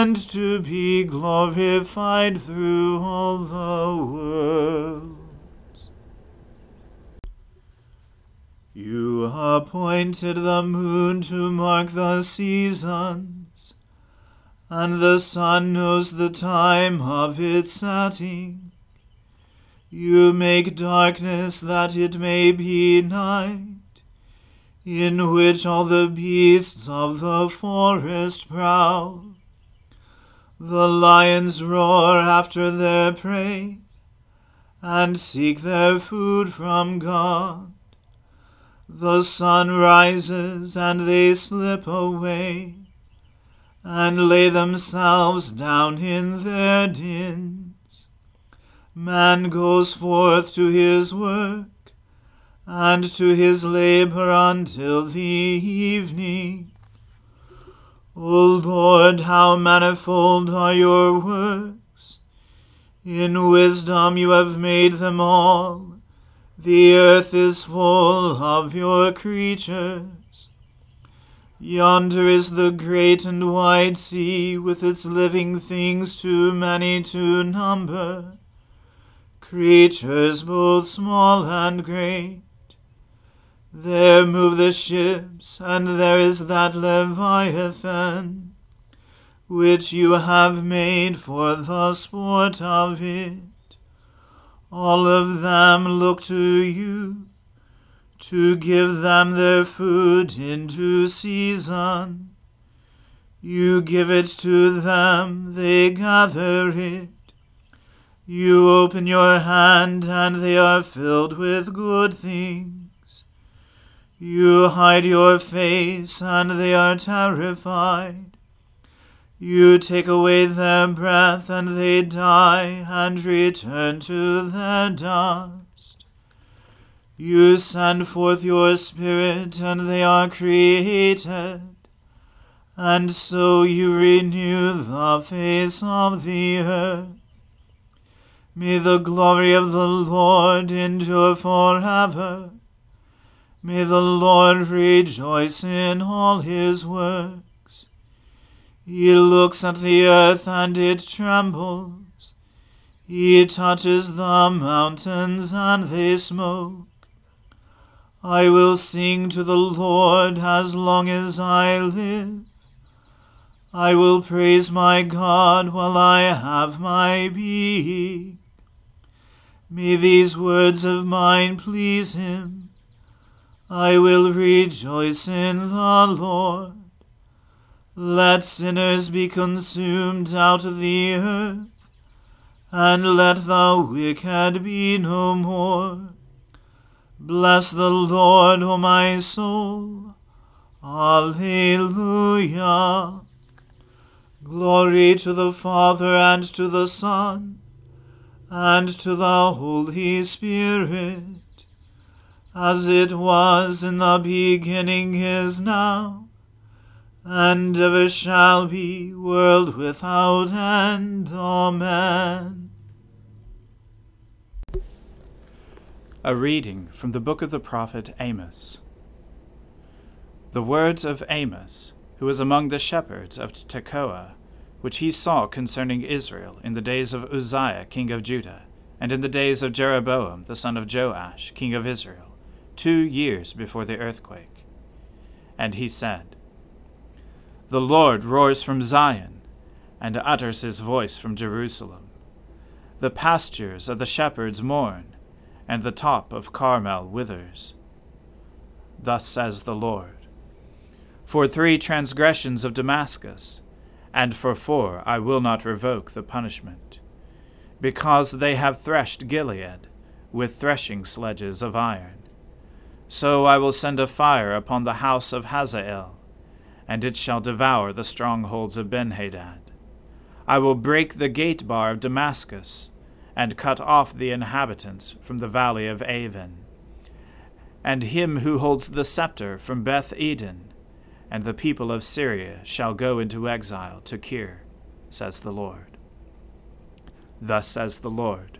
and to be glorified through all the worlds. You appointed the moon to mark the seasons, and the sun knows the time of its setting. You make darkness that it may be night, in which all the beasts of the forest prowl. The lions roar after their prey, and seek their food from God. The sun rises, and they slip away, and lay themselves down in their dens. Man goes forth to his work, and to his labor until the evening. O Lord, how manifold are your works! In wisdom you have made them all. The earth is full of your creatures. Yonder is the great and wide sea, with its living things too many to number creatures both small and great. There move the ships, and there is that Leviathan, which you have made for the sport of it. All of them look to you, to give them their food into season. You give it to them, they gather it. You open your hand, and they are filled with good things. You hide your face, and they are terrified. You take away their breath, and they die, and return to their dust. You send forth your Spirit, and they are created and so you renew the face of the earth. May the glory of the Lord endure forever. May the Lord rejoice in all his works. He looks at the earth and it trembles. He touches the mountains and they smoke. I will sing to the Lord as long as I live. I will praise my God while I have my being. May these words of mine please him. I will rejoice in the Lord. Let sinners be consumed out of the earth, and let the wicked be no more. Bless the Lord, O my soul. Alleluia. Glory to the Father and to the Son and to the Holy Spirit, as it was in the beginning is now, and ever shall be, world without end. Amen. A reading from the book of the prophet Amos. The words of Amos, who was among the shepherds of Tekoa, which he saw concerning Israel in the days of Uzziah king of Judah, and in the days of Jeroboam the son of Joash king of Israel, two years before the earthquake. And he said, The Lord roars from Zion, and utters his voice from Jerusalem. The pastures of the shepherds mourn, and the top of Carmel withers. Thus says the Lord For three transgressions of Damascus, and for four I will not revoke the punishment. Because they have threshed Gilead with threshing sledges of iron. So I will send a fire upon the house of Hazael, and it shall devour the strongholds of Benhadad. I will break the gate bar of Damascus, and cut off the inhabitants from the valley of Aven, and him who holds the scepter from Beth Eden and the people of Syria shall go into exile to Kir, says the Lord. Thus says the Lord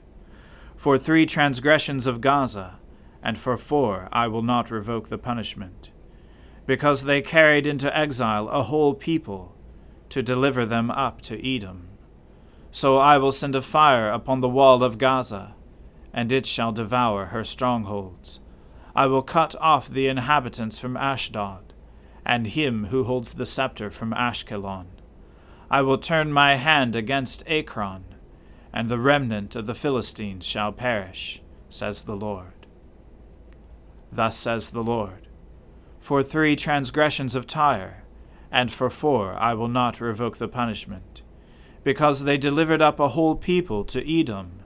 For three transgressions of Gaza, and for four I will not revoke the punishment, because they carried into exile a whole people to deliver them up to Edom. So I will send a fire upon the wall of Gaza, and it shall devour her strongholds. I will cut off the inhabitants from Ashdod and him who holds the scepter from Ashkelon. I will turn my hand against Ekron, and the remnant of the Philistines shall perish, says the Lord. Thus says the Lord For three transgressions of Tyre, and for four I will not revoke the punishment, because they delivered up a whole people to Edom,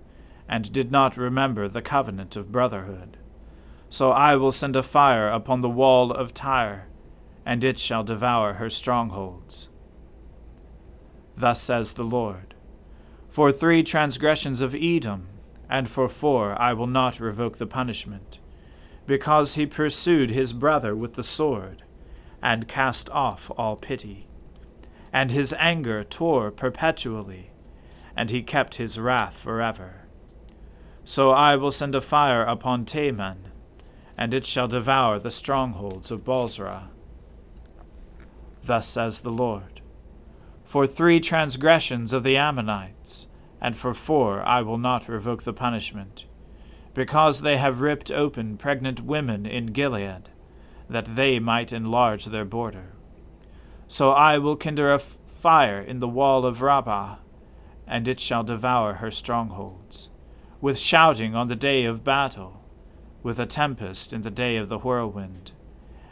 and did not remember the covenant of brotherhood. So I will send a fire upon the wall of Tyre and it shall devour her strongholds. Thus says the Lord For three transgressions of Edom, and for four I will not revoke the punishment, because he pursued his brother with the sword, and cast off all pity. And his anger tore perpetually, and he kept his wrath forever. So I will send a fire upon Teman, and it shall devour the strongholds of Bozrah. Thus says the Lord For three transgressions of the Ammonites, and for four I will not revoke the punishment, because they have ripped open pregnant women in Gilead, that they might enlarge their border. So I will kindle a f- fire in the wall of Rabbah, and it shall devour her strongholds, with shouting on the day of battle, with a tempest in the day of the whirlwind.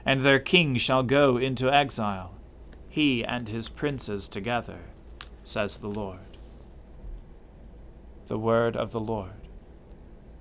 And their king shall go into exile, he and his princes together, says the Lord. The word of the Lord.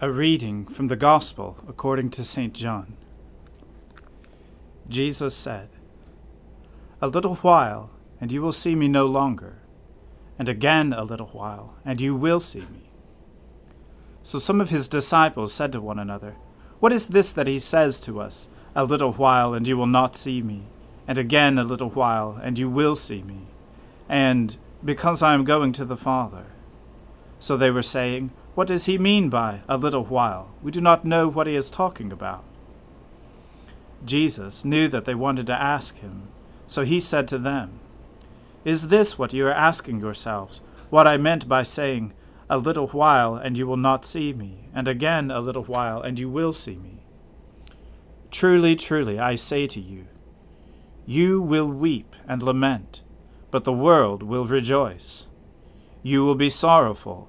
A reading from the Gospel according to St. John. Jesus said, a little while, and you will see me no longer, and again a little while, and you will see me. So some of his disciples said to one another, What is this that he says to us, A little while, and you will not see me, and again a little while, and you will see me, and because I am going to the Father? So they were saying, What does he mean by a little while? We do not know what he is talking about. Jesus knew that they wanted to ask him so he said to them, Is this what you are asking yourselves? What I meant by saying, A little while, and you will not see me, and again a little while, and you will see me? Truly, truly, I say to you, you will weep and lament, but the world will rejoice. You will be sorrowful,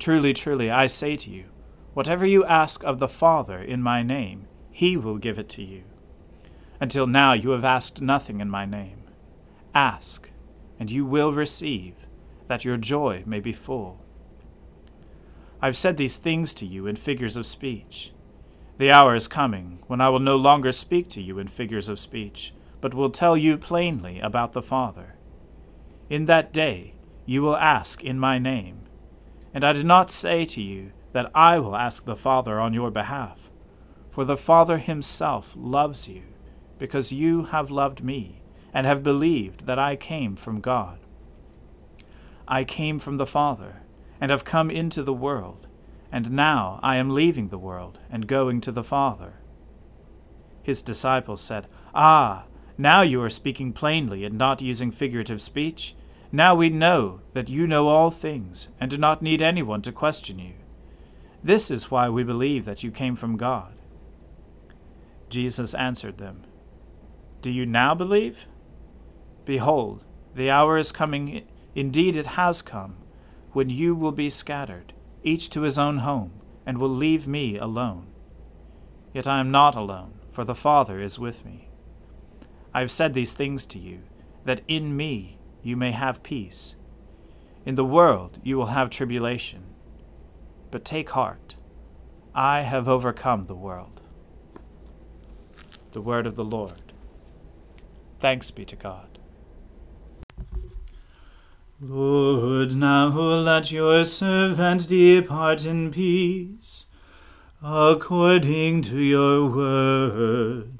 Truly, truly, I say to you, whatever you ask of the Father in my name, he will give it to you. Until now you have asked nothing in my name. Ask, and you will receive, that your joy may be full. I've said these things to you in figures of speech. The hour is coming when I will no longer speak to you in figures of speech, but will tell you plainly about the Father. In that day you will ask in my name. And I did not say to you that I will ask the Father on your behalf, for the Father himself loves you because you have loved me, and have believed that I came from God. I came from the Father, and have come into the world, and now I am leaving the world and going to the Father. His disciples said, Ah, now you are speaking plainly and not using figurative speech. Now we know that you know all things, and do not need anyone to question you. This is why we believe that you came from God. Jesus answered them, do you now believe? Behold, the hour is coming, indeed it has come, when you will be scattered, each to his own home, and will leave me alone. Yet I am not alone, for the Father is with me. I have said these things to you, that in me you may have peace. In the world you will have tribulation. But take heart, I have overcome the world. The word of the Lord. Thanks be to God. Lord, now let your servant depart in peace, according to your word.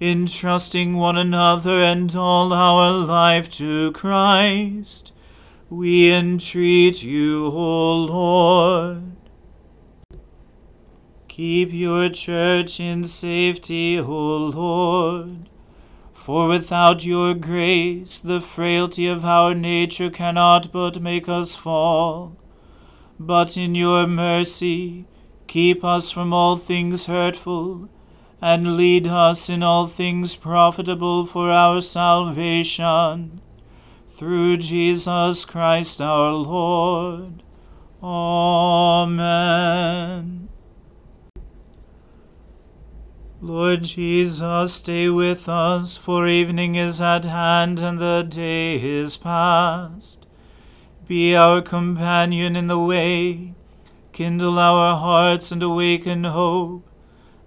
entrusting one another and all our life to Christ. We entreat you, O Lord. Keep your church in safety, O Lord for without your grace, the frailty of our nature cannot but make us fall. But in your mercy, keep us from all things hurtful, and lead us in all things profitable for our salvation. Through Jesus Christ our Lord. Amen. Lord Jesus, stay with us, for evening is at hand and the day is past. Be our companion in the way, kindle our hearts and awaken hope,